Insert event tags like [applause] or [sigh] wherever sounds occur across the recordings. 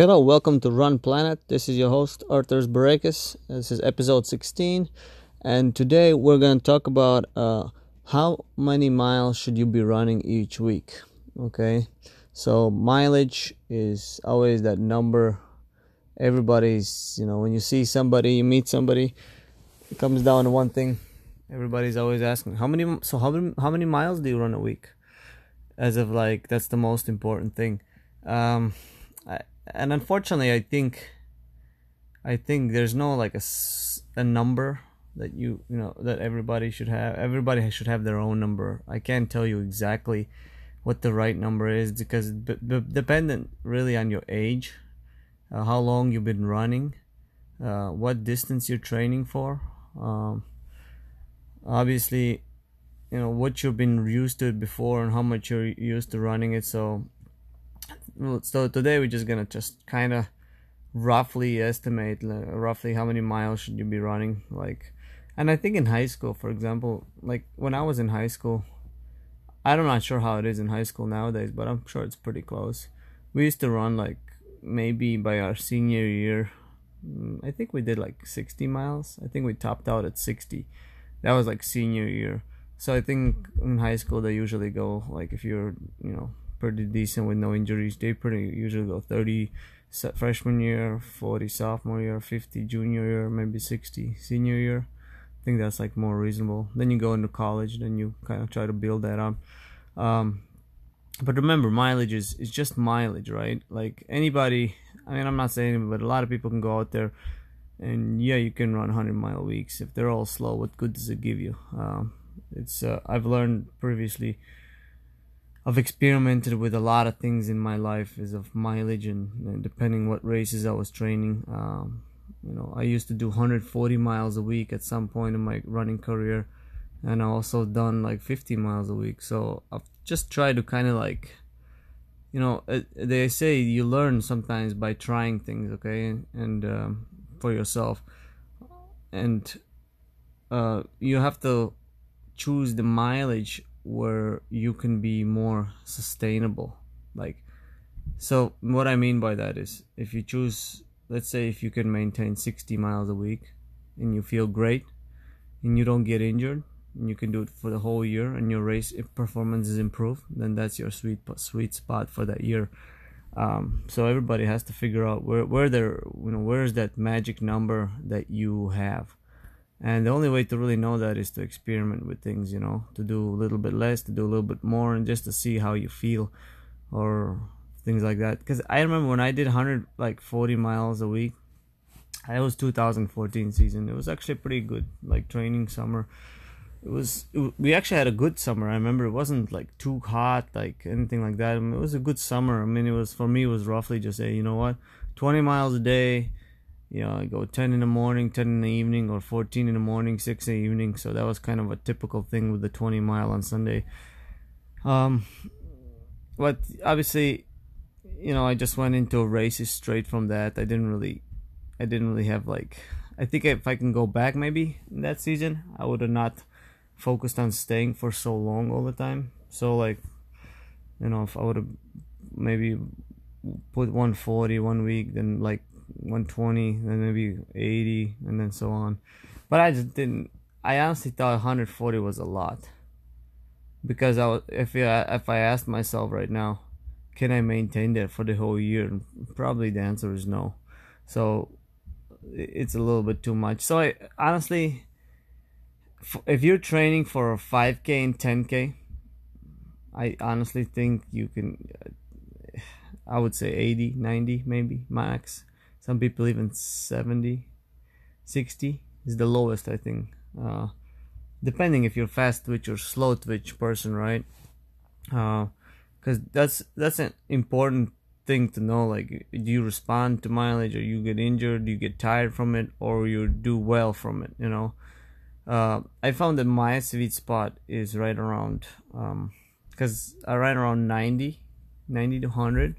Hello, welcome to Run Planet. This is your host Arthur Barekis. This is episode 16, and today we're going to talk about uh, how many miles should you be running each week. Okay, so mileage is always that number. Everybody's, you know, when you see somebody, you meet somebody, it comes down to one thing. Everybody's always asking, how many? So how many? How many miles do you run a week? As of like, that's the most important thing. Um, and unfortunately i think i think there's no like a, a number that you you know that everybody should have. Everybody should have their own number. I can't tell you exactly what the right number is because b- b- dependent really on your age uh, how long you've been running uh, what distance you're training for um, obviously you know what you've been used to before and how much you're used to running it. So so today we're just gonna just kind of roughly estimate like, roughly how many miles should you be running like and i think in high school for example like when i was in high school i'm not sure how it is in high school nowadays but i'm sure it's pretty close. We used to run like maybe by our senior year mm, i think we did like 60 miles. I think we topped out at 60 that was like senior year. So i think in high school they usually go like if you're you know pretty decent with no injuries. They pretty usually go 30 freshman year, 40 sophomore year, 50 junior year, maybe 60 senior year. I think that's like more reasonable. Then you go into college, then you kind of try to build that up. Um, but remember, mileage is, is just mileage, right? Like anybody, I mean, I'm not saying, but a lot of people can go out there and yeah, you can run 100 mile weeks. If they're all slow, what good does it give you? Um, it's uh, I've learned previously I've experimented with a lot of things in my life as of mileage and, and depending what races I was training. Um, you know, I used to do 140 miles a week at some point in my running career, and I also done like 50 miles a week. So I've just tried to kind of like, you know, uh, they say you learn sometimes by trying things, okay, and um, for yourself, and uh, you have to choose the mileage where you can be more sustainable like so what i mean by that is if you choose let's say if you can maintain 60 miles a week and you feel great and you don't get injured and you can do it for the whole year and your race performance is improved then that's your sweet sweet spot for that year. Um, so everybody has to figure out where where there you know where's that magic number that you have and the only way to really know that is to experiment with things you know to do a little bit less to do a little bit more and just to see how you feel or things like that. Because i remember when i did 100 like 40 miles a week it was 2014 season. It was actually pretty good like training summer. It was it, we actually had a good summer. I remember it wasn't like too hot like anything like that. I mean, it was a good summer. I mean it was for me it was roughly just say you know what? 20 miles a day you know, I go 10 in the morning, 10 in the evening, or 14 in the morning, 6 in the evening. So that was kind of a typical thing with the 20 mile on Sunday. Um, but obviously, you know, I just went into races straight from that. I didn't really, I didn't really have like, I think if I can go back maybe in that season, I would have not focused on staying for so long all the time. So like, you know, if I would have maybe put 140 one week, then like 120, then maybe 80, and then so on. But I just didn't. I honestly thought 140 was a lot because I was, if I, if I asked myself right now, can I maintain that for the whole year? Probably the answer is no. So it's a little bit too much. So I honestly, if you're training for a 5k and 10k, I honestly think you can. I would say 80, 90 maybe max some people even 70 60 is the lowest i think. Uh, depending if you're fast twitch or slow twitch person right? Because uh, that's that's an important thing to know like do you respond to mileage? Or you get injured you get tired from it or you do well from it you know? Uh, i found that my sweet spot is right around because um, i ran around 90 90 to 100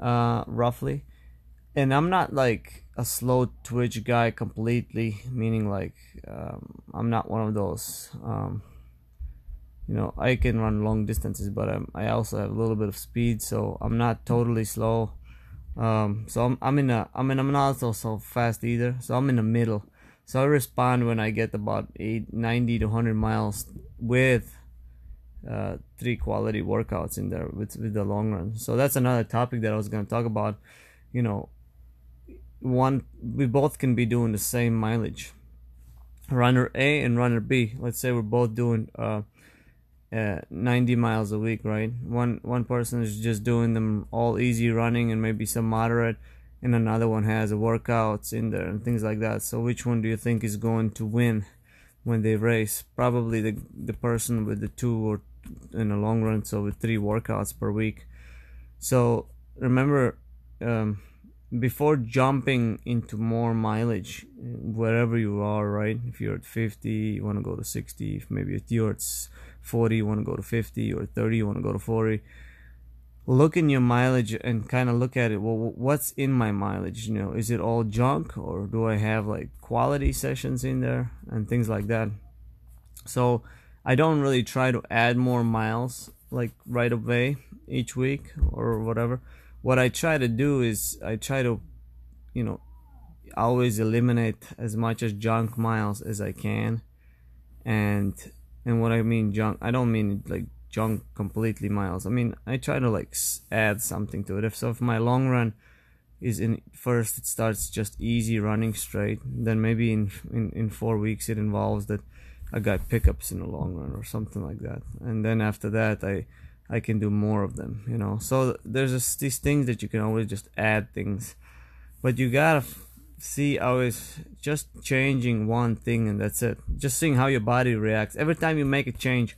uh, roughly and I'm not like a slow twitch guy completely, meaning like um, I'm not one of those. Um, you know, I can run long distances, but I'm, I also have a little bit of speed, so I'm not totally slow Um, so I'm, I'm in a, I mean, I'm not also so fast either. So I'm in the middle. So I respond when I get about eight, 90 to 100 miles with uh, three quality workouts in there with, with the long run. So that's another topic that I was going to talk about. You know, one, we both can be doing the same mileage. Runner A and runner B. Let's say we're both doing uh, uh, 90 miles a week, right? One one person is just doing them all easy running and maybe some moderate, and another one has workouts in there and things like that. So which one do you think is going to win when they race? Probably the the person with the two or in the long run, so with three workouts per week. So remember. Um, before jumping into more mileage wherever you are right? If you're at 50 you want to go to 60 if maybe if you're at 40 you want to go to 50 or 30 you want to go to 40 look in your mileage and kind of look at it. Well what's in my mileage? You know is it all junk or do i have like quality sessions in there and things like that? So i don't really try to add more miles like right away each week or whatever what I try to do is I try to, you know, always eliminate as much as junk miles as I can, and and what I mean junk, I don't mean like junk completely miles. I mean I try to like add something to it. If so, if my long run is in first, it starts just easy running straight. Then maybe in in in four weeks it involves that I got pickups in the long run or something like that, and then after that I I can do more of them, you know. So there's just these things that you can always just add things, but you gotta f- see always just changing one thing and that's it. Just seeing how your body reacts every time you make a change.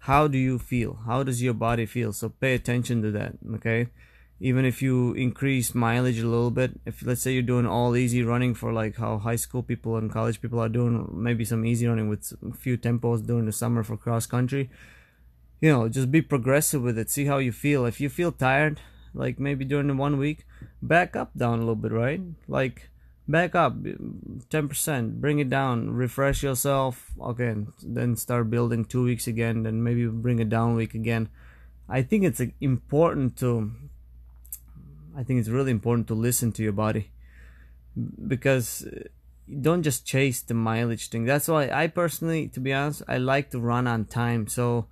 How do you feel? How does your body feel? So pay attention to that, okay? Even if you increase mileage a little bit, if let's say you're doing all easy running for like how high school people and college people are doing, maybe some easy running with a few tempos during the summer for cross country you know just be progressive with it see how you feel. If you feel tired like maybe during the one week back up down a little bit right? Like back up 10% bring it down refresh yourself okay then start building two weeks again then maybe bring it down week again. I think it's important to i think it's really important to listen to your body because uh, don't just chase the mileage thing. That's why i personally to be honest i like to run on time. So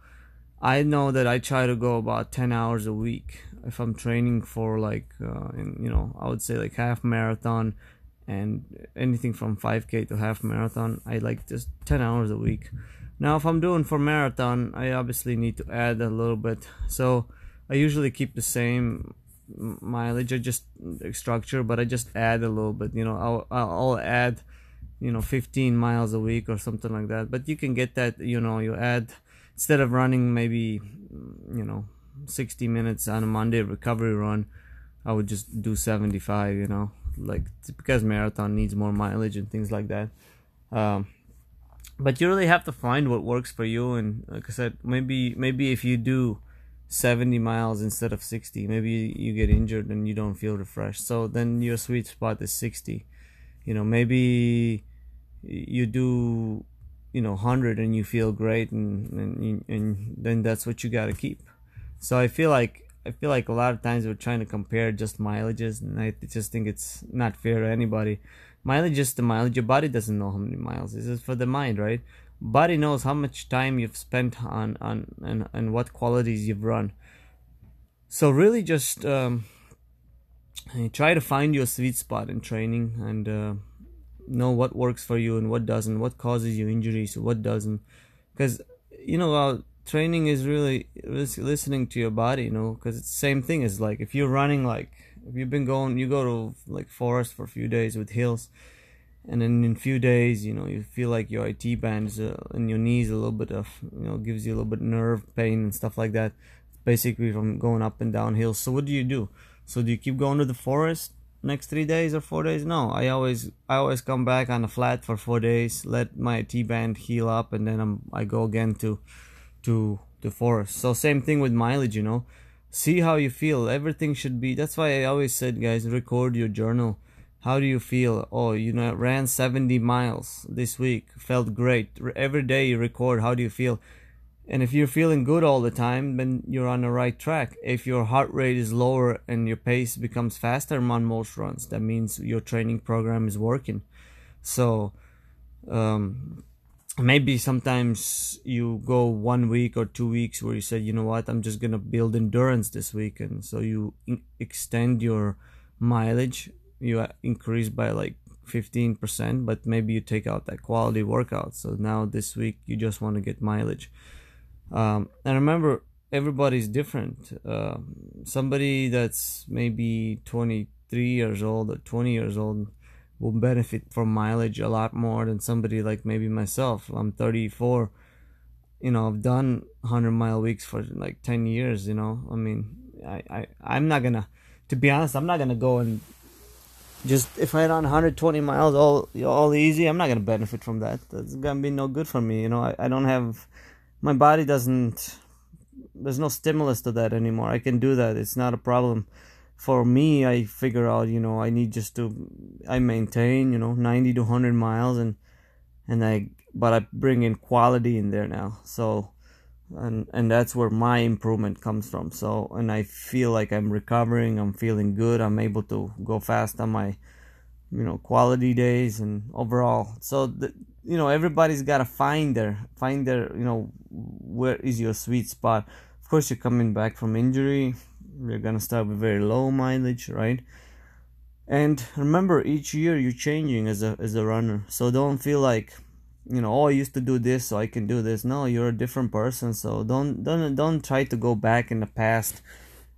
I know that I try to go about 10 hours a week if I'm training for like uh, in, you know I would say like half marathon and anything from 5k to half marathon I like just 10 hours a week. Now if I'm doing for marathon I obviously need to add a little bit. So I usually keep the same mileage I just structure but I just add a little bit you know I'll, I'll add you know 15 miles a week or something like that. But you can get that you know you add instead of running maybe you know 60 minutes on a Monday recovery run, I would just do 75. You know, like because marathon needs more mileage and things like that. Um, but you really have to find what works for you. And like I said, maybe maybe if you do 70 miles instead of 60, maybe you get injured and you don't feel refreshed. So then your sweet spot is 60. You know, maybe you do you know 100 and you feel great and and, and then that's what you got to keep. So i feel like i feel like a lot of times we're trying to compare just mileages and i just think it's not fair to anybody. Mileage is the mileage. Your body doesn't know how many miles. This is for the mind right? Body knows how much time you've spent on on and, and what qualities you've run. So really just um, try to find your sweet spot in training and uh, know what works for you and what doesn't, what causes you injuries, what doesn't. Because, you know, uh, training is really listening to your body, you know, because it's the same thing as like if you're running, like if you've been going, you go to like forest for a few days with hills, and then in a few days, you know, you feel like your IT bands uh, and your knees a little bit of, you know, gives you a little bit nerve pain and stuff like that. Basically, from going up and down hills. So what do you do? So do you keep going to the forest? Next three days or four days? No i always i always come back on a flat for four days let my t-band heal up and then I'm, i go again to to the forest. So same thing with mileage you know? See how you feel. Everything should be that's why i always said guys record your journal. How do you feel? Oh you know ran 70 miles this week. Felt great. Every day you record how do you feel and if you're feeling good all the time, then you're on the right track. If your heart rate is lower and your pace becomes faster on most runs, that means your training program is working. So, um, maybe sometimes you go one week or two weeks where you say, you know what, I'm just gonna build endurance this week, and so you in- extend your mileage. You uh, increase by like 15%, but maybe you take out that quality workout. So now this week you just want to get mileage. Um, and remember, everybody's different. Uh, somebody that's maybe 23 years old or 20 years old will benefit from mileage a lot more than somebody like maybe myself. I'm 34. You know, I've done 100 mile weeks for like 10 years. You know, I mean, I, I I'm not gonna, to be honest, I'm not gonna go and just if I run 120 miles all all easy, I'm not gonna benefit from that. That's gonna be no good for me. You know, I, I don't have my body doesn't. There's no stimulus to that anymore. I can do that. It's not a problem. For me, I figure out. You know, I need just to. I maintain. You know, 90 to 100 miles, and and I but I bring in quality in there now. So and and that's where my improvement comes from so and i feel like i'm recovering i'm feeling good i'm able to go fast on my you know quality days and overall. So the, you know everybody's got to find their find their you know where is your sweet spot. Of course you're coming back from injury. You're gonna start with very low mileage right? And remember each year you're changing as a as a runner. So don't feel like you know oh i used to do this so i can do this. No you're a different person. So don't don't don't try to go back in the past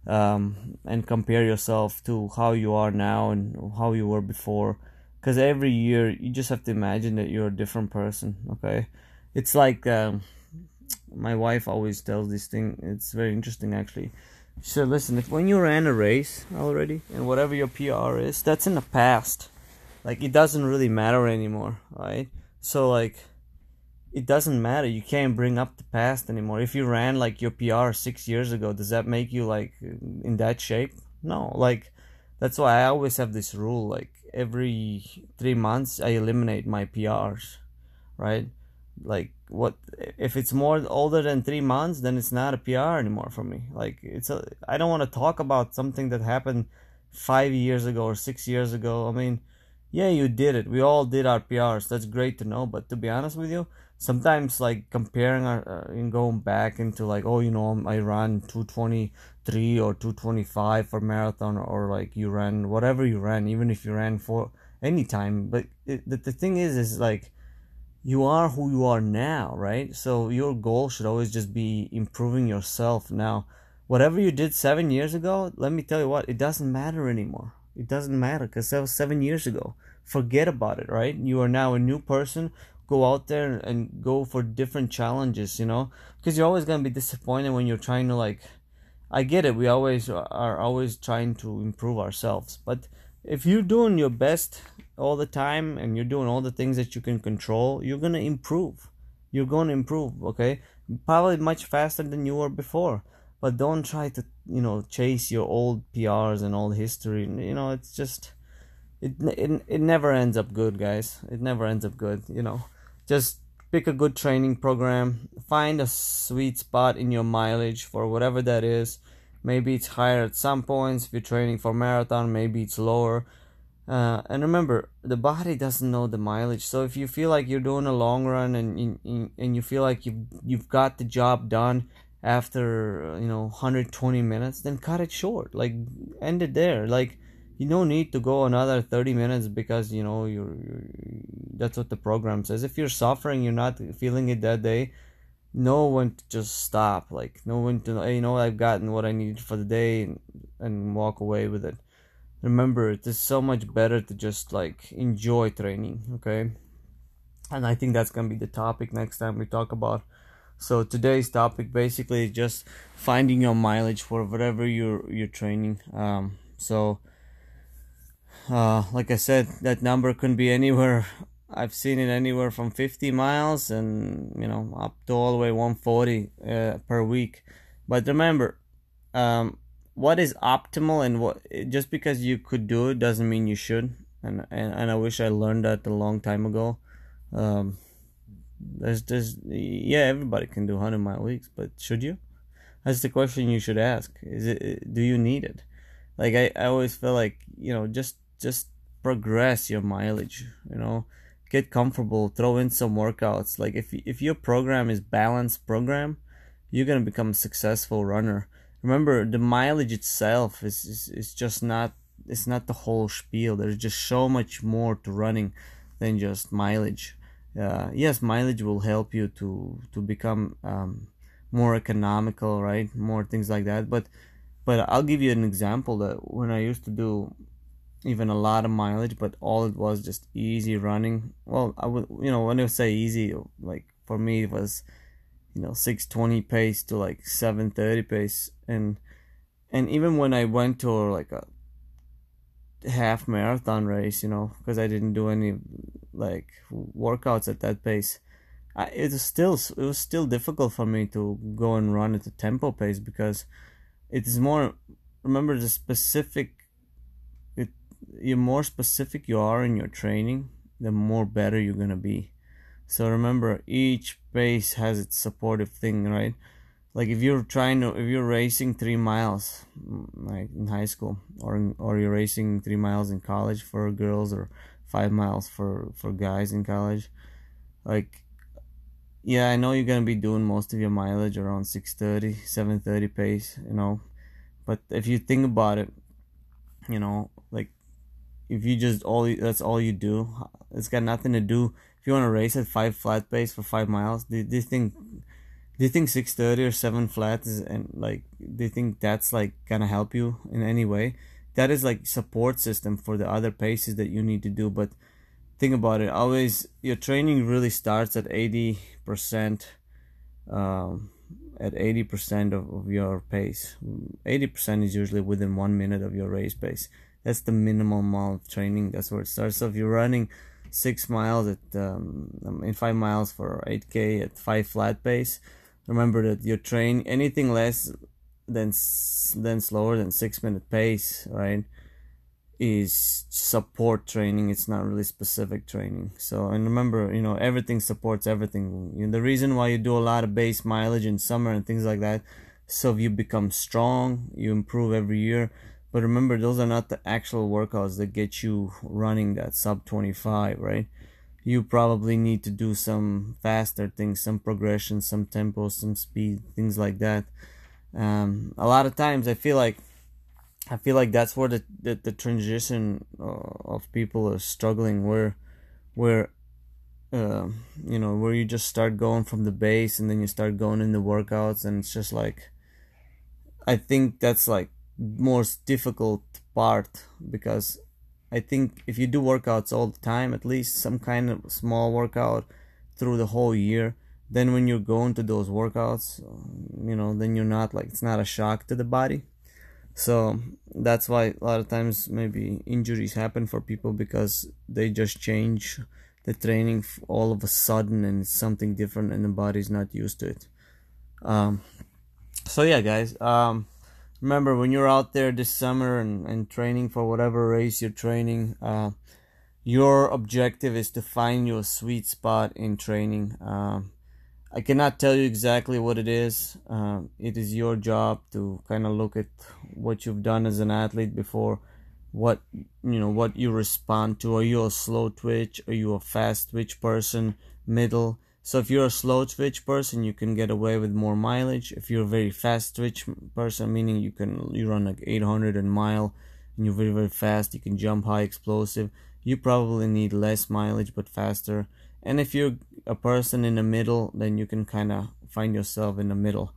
um, and compare yourself to how you are now and how you were before. Because every year you just have to imagine that you're a different person okay? It's like um, my wife always tells this thing. It's very interesting actually. She said listen if when you ran a race already and whatever your pr is that's in the past. Like it doesn't really matter anymore right? So like it doesn't matter. You can't bring up the past anymore. If you ran like your PR 6 years ago, does that make you like in that shape? No. Like that's why I always have this rule like every 3 months I eliminate my PRs, right? Like what if it's more older than 3 months, then it's not a PR anymore for me. Like it's a I don't want to talk about something that happened 5 years ago or 6 years ago. I mean, yeah, you did it. We all did our PRs. That's great to know. But to be honest with you, sometimes like comparing uh, and going back into like, oh, you know, I ran 223 or 225 for marathon, or like you ran whatever you ran, even if you ran for any time. But it, the, the thing is, is like you are who you are now, right? So your goal should always just be improving yourself now. Whatever you did seven years ago, let me tell you what, it doesn't matter anymore it doesn't matter because that was seven years ago. Forget about it, right? You are now a new person. Go out there and go for different challenges, you know? Because you're always going to be disappointed when you're trying to, like, I get it. We always are always trying to improve ourselves. But if you're doing your best all the time and you're doing all the things that you can control, you're going to improve. You're going to improve, okay? Probably much faster than you were before but don't try to you know chase your old PRs and old history. You know, it's just it it it never ends up good, guys. It never ends up good. You know, just pick a good training program. Find a sweet spot in your mileage for whatever that is. Maybe it's higher at some points if you're training for marathon. Maybe it's lower. Uh, and remember, the body doesn't know the mileage. So if you feel like you're doing a long run and and you feel like you've you've got the job done, after you know 120 minutes then cut it short like end it there like you don't need to go another 30 minutes because you know you're, you're, that's what the program says. If you're suffering you're not feeling it that day know when to just stop. Like know when to you know i've gotten what i needed for the day and, and walk away with it. Remember it is so much better to just like enjoy training okay? And i think that's gonna be the topic next time we talk about. So today's topic basically is just finding your mileage for whatever you're you're training. Um, so uh, like I said, that number can be anywhere. I've seen it anywhere from 50 miles and you know up to all the way 140 uh, per week. But remember, um, what is optimal and what just because you could do it doesn't mean you should. And and, and I wish I learned that a long time ago. Um, There's there's yeah, everybody can do hundred mile weeks, but should you? That's the question you should ask. Is it do you need it? Like I, I always feel like, you know, just just progress your mileage, you know, get comfortable, throw in some workouts. Like if if your program is balanced program, you're gonna become a successful runner. Remember the mileage itself is, is, is just not it's not the whole spiel. There's just so much more to running than just mileage. Uh, yes, mileage will help you to to become um, more economical, right? More things like that. But but I'll give you an example that when I used to do even a lot of mileage, but all it was just easy running. Well, I would you know when I say easy, like for me it was you know 620 pace to like 730 pace and and even when I went to like a half marathon race, you know, because I didn't do any like workouts at that pace. I, it was still it was still difficult for me to go and run at a tempo pace because it is more remember the specific the more specific you are in your training the more better you're gonna be. So remember each pace has its supportive thing right? Like if you're trying to if you're racing three miles mm, like in high school or or you're racing three miles in college for girls or five miles for for guys in college like yeah i know you're gonna be doing most of your mileage around 630 730 pace you know? But if you think about it you know if you just all that's all you do it's got nothing to do. If you want to race at five flat pace for five miles do, do you think do you think 630 or 7 flats is and like do you think that's like gonna help you in any way? That is like support system for the other paces that you need to do but think about it always your training really starts at 80 percent um, at 80 percent of, of your pace. 80 percent is usually within one minute of your race pace that's the minimum amount of training that's where it starts so if you're running six miles at um, in five miles for 8k at five flat pace remember that your train anything less than than slower than six minute pace right is support training. It's not really specific training. So and remember you know everything supports everything. You know, the reason why you do a lot of base mileage in summer and things like that so you become strong you improve every year but remember those are not the actual workouts that get you running that sub 25 right you probably need to do some faster things, some progression, some tempo, some speed, things like that. Um, a lot of times, I feel like I feel like that's where the the, the transition uh, of people are struggling, where where uh, you know where you just start going from the base and then you start going in the workouts, and it's just like I think that's like most difficult part because I think if you do workouts all the time, at least some kind of small workout through the whole year, then when you're going to those workouts, you know, then you're not like it's not a shock to the body. So that's why a lot of times maybe injuries happen for people because they just change the training all of a sudden and it's something different and the body's not used to it. Um, so yeah, guys. Um, remember when you're out there this summer and, and training for whatever race you're training uh, your objective is to find your sweet spot in training. Uh, i cannot tell you exactly what it is. Uh, it is your job to kind of look at what you've done as an athlete before what you know what you respond to. Are you a slow twitch? Are you a fast twitch person? Middle so if you're a slow twitch person, you can get away with more mileage. If you're a very fast twitch person, meaning you can you run like 800 and mile, and you're very very fast, you can jump high, explosive. You probably need less mileage but faster. And if you're a person in the middle, then you can kind of find yourself in the middle.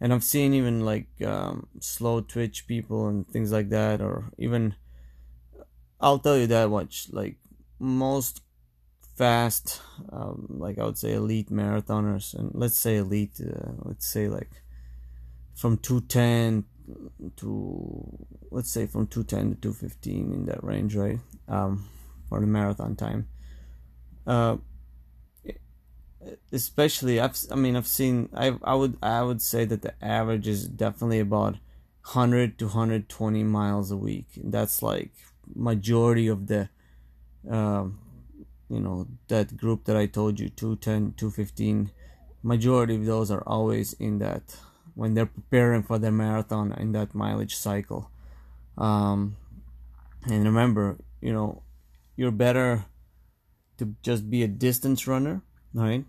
And I've seen even like um, slow twitch people and things like that, or even I'll tell you that much. Like most fast, um, like I would say elite marathoners, and let's say elite, uh, let's say like from 210 to let's say from 210 to 215 in that range, right? Um, for the marathon time. Uh, especially I've I mean I've seen I I would I would say that the average is definitely about 100 to 120 miles a week. That's like majority of the um, you know that group that I told you 210 215 majority of those are always in that when they're preparing for their marathon in that mileage cycle. Um, and remember you know you're better to just be a distance runner right?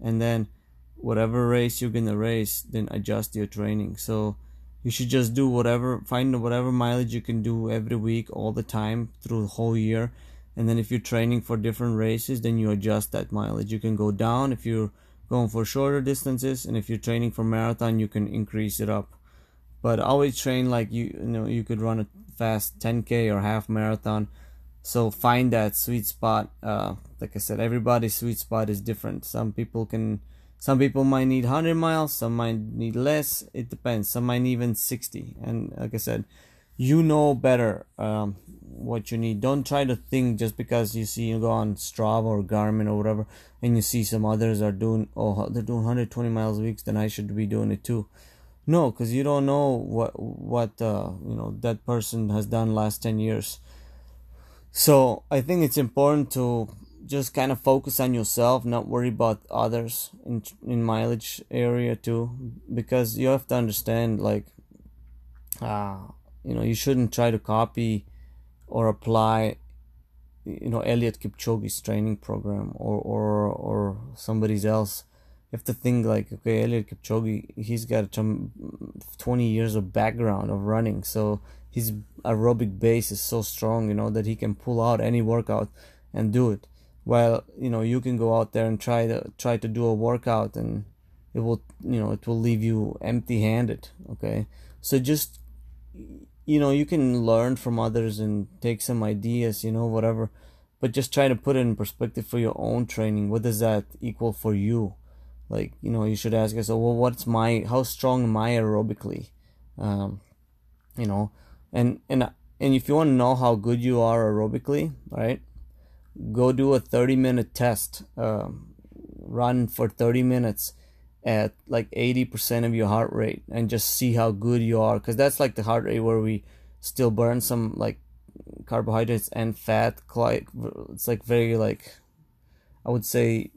And then whatever race you're gonna race then adjust your training. So you should just do whatever find whatever mileage you can do every week all the time through the whole year and then if you're training for different races then you adjust that mileage. You can go down if you're going for shorter distances and if you're training for marathon you can increase it up. But always train like you you know you could run a fast 10k or half marathon. So find that sweet spot uh, like i said everybody's sweet spot is different. Some people can some people might need 100 miles some might need less. It depends. Some might need even 60 and like i said you know better um, what you need. Don't try to think just because you see you go on Strava or Garmin or whatever, and you see some others are doing oh they're doing 120 miles a week, then I should be doing it too. No, because you don't know what what uh, you know that person has done last 10 years. So I think it's important to just kind of focus on yourself, not worry about others in in mileage area too, because you have to understand like. Uh, you know you shouldn't try to copy or apply you know Eliud Kipchoge's training program or or or somebody's else. Have to think like okay Eliud Kipchoge he's got 20 years of background of running so his aerobic base is so strong you know that he can pull out any workout and do it. While you know you can go out there and try to try to do a workout and it will you know it will leave you empty handed okay? So just you know you can learn from others and take some ideas you know whatever. But just try to put it in perspective for your own training. What does that equal for you? Like you know you should ask yourself well what's my how strong am i aerobically? Um, you know and and and if you want to know how good you are aerobically right go do a 30 minute test um, run for 30 minutes at like 80% of your heart rate and just see how good you are because that's like the heart rate where we still burn some like carbohydrates and fat like it's like very like i would say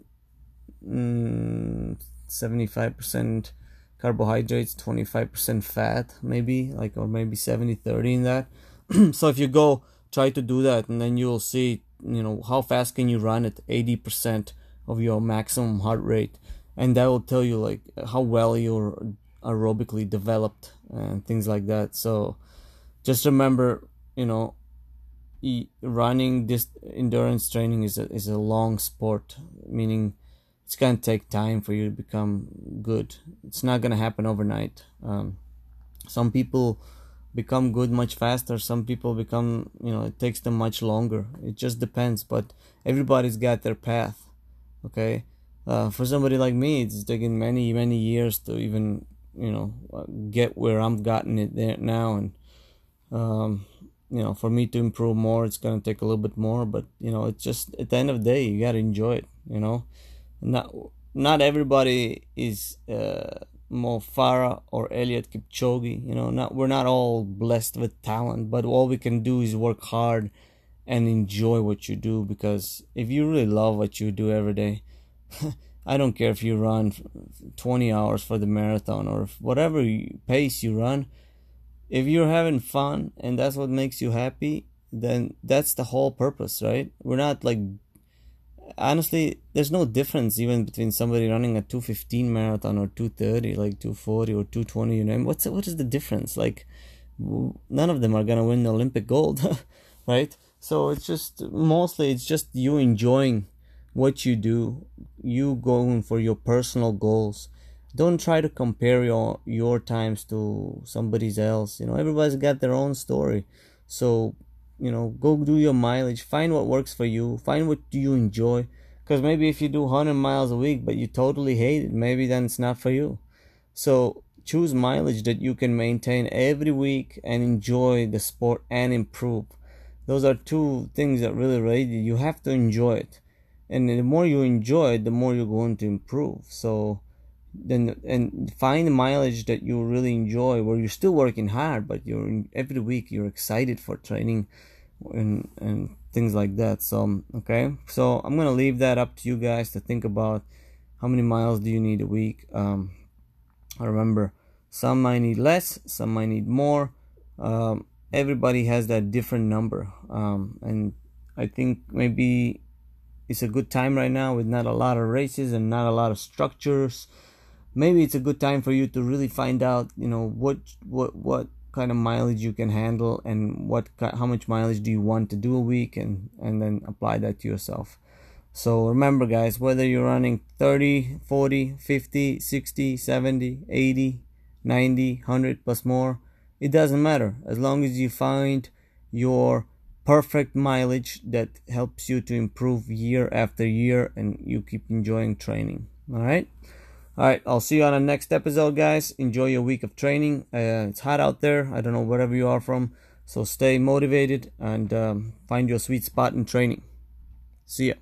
mm, 75% carbohydrates 25% fat maybe like or maybe 70 30 in that. [clears throat] So if you go try to do that and then you'll see you know how fast can you run at 80% of your maximum heart rate and that will tell you like how well you're aerobically developed and things like that. So just remember you know running this endurance training is a, is a long sport meaning it's gonna take time for you to become good. It's not gonna happen overnight. Um, some people become good much faster some people become you know it takes them much longer. It just depends but everybody's got their path okay uh, for somebody like me, it's taken many, many years to even, you know, uh, get where I'm gotten it there now. And, um, you know, for me to improve more, it's going to take a little bit more, but, you know, it's just at the end of the day, you got to enjoy it, you know, not, not everybody is, uh, Mo Farah or Eliud Kipchoge, you know, not, we're not all blessed with talent, but all we can do is work hard and enjoy what you do. Because if you really love what you do every day, [laughs] I don't care if you run 20 hours for the marathon or whatever pace you run. If you're having fun and that's what makes you happy, then that's the whole purpose, right? We're not like honestly, there's no difference even between somebody running a 215 marathon or 230, like 240 or 220. You know, what's what is the difference? Like, none of them are gonna win the Olympic gold, [laughs] right? So it's just mostly it's just you enjoying what you do, you going for your personal goals. Don't try to compare your your times to somebody's else. You know, everybody's got their own story. So, you know, go do your mileage, find what works for you, find what you enjoy. Because maybe if you do 100 miles a week but you totally hate it, maybe then it's not for you. So, choose mileage that you can maintain every week and enjoy the sport and improve. Those are two things that really you. You have to enjoy it and the more you enjoy it the more you're going to improve. So then and find the mileage that you really enjoy where you're still working hard but you're every week you're excited for training and and things like that. So okay. So i'm gonna leave that up to you guys to think about how many miles do you need a week. Um I remember some might need less some might need more. Um, everybody has that different number. Um, and i think maybe it's a good time right now with not a lot of races and not a lot of structures. Maybe it's a good time for you to really find out you know what what what kind of mileage you can handle and what how much mileage do you want to do a week and and then apply that to yourself. So remember guys whether you're running 30 40 50 60 70 80 90 100 plus more it doesn't matter. As long as you find your perfect mileage that helps you to improve year after year and you keep enjoying training all right all right, I'll see you on the next episode, guys. Enjoy your week of training. Uh, it's hot out there. I don't know wherever you are from. So stay motivated and um, find your sweet spot in training. See ya.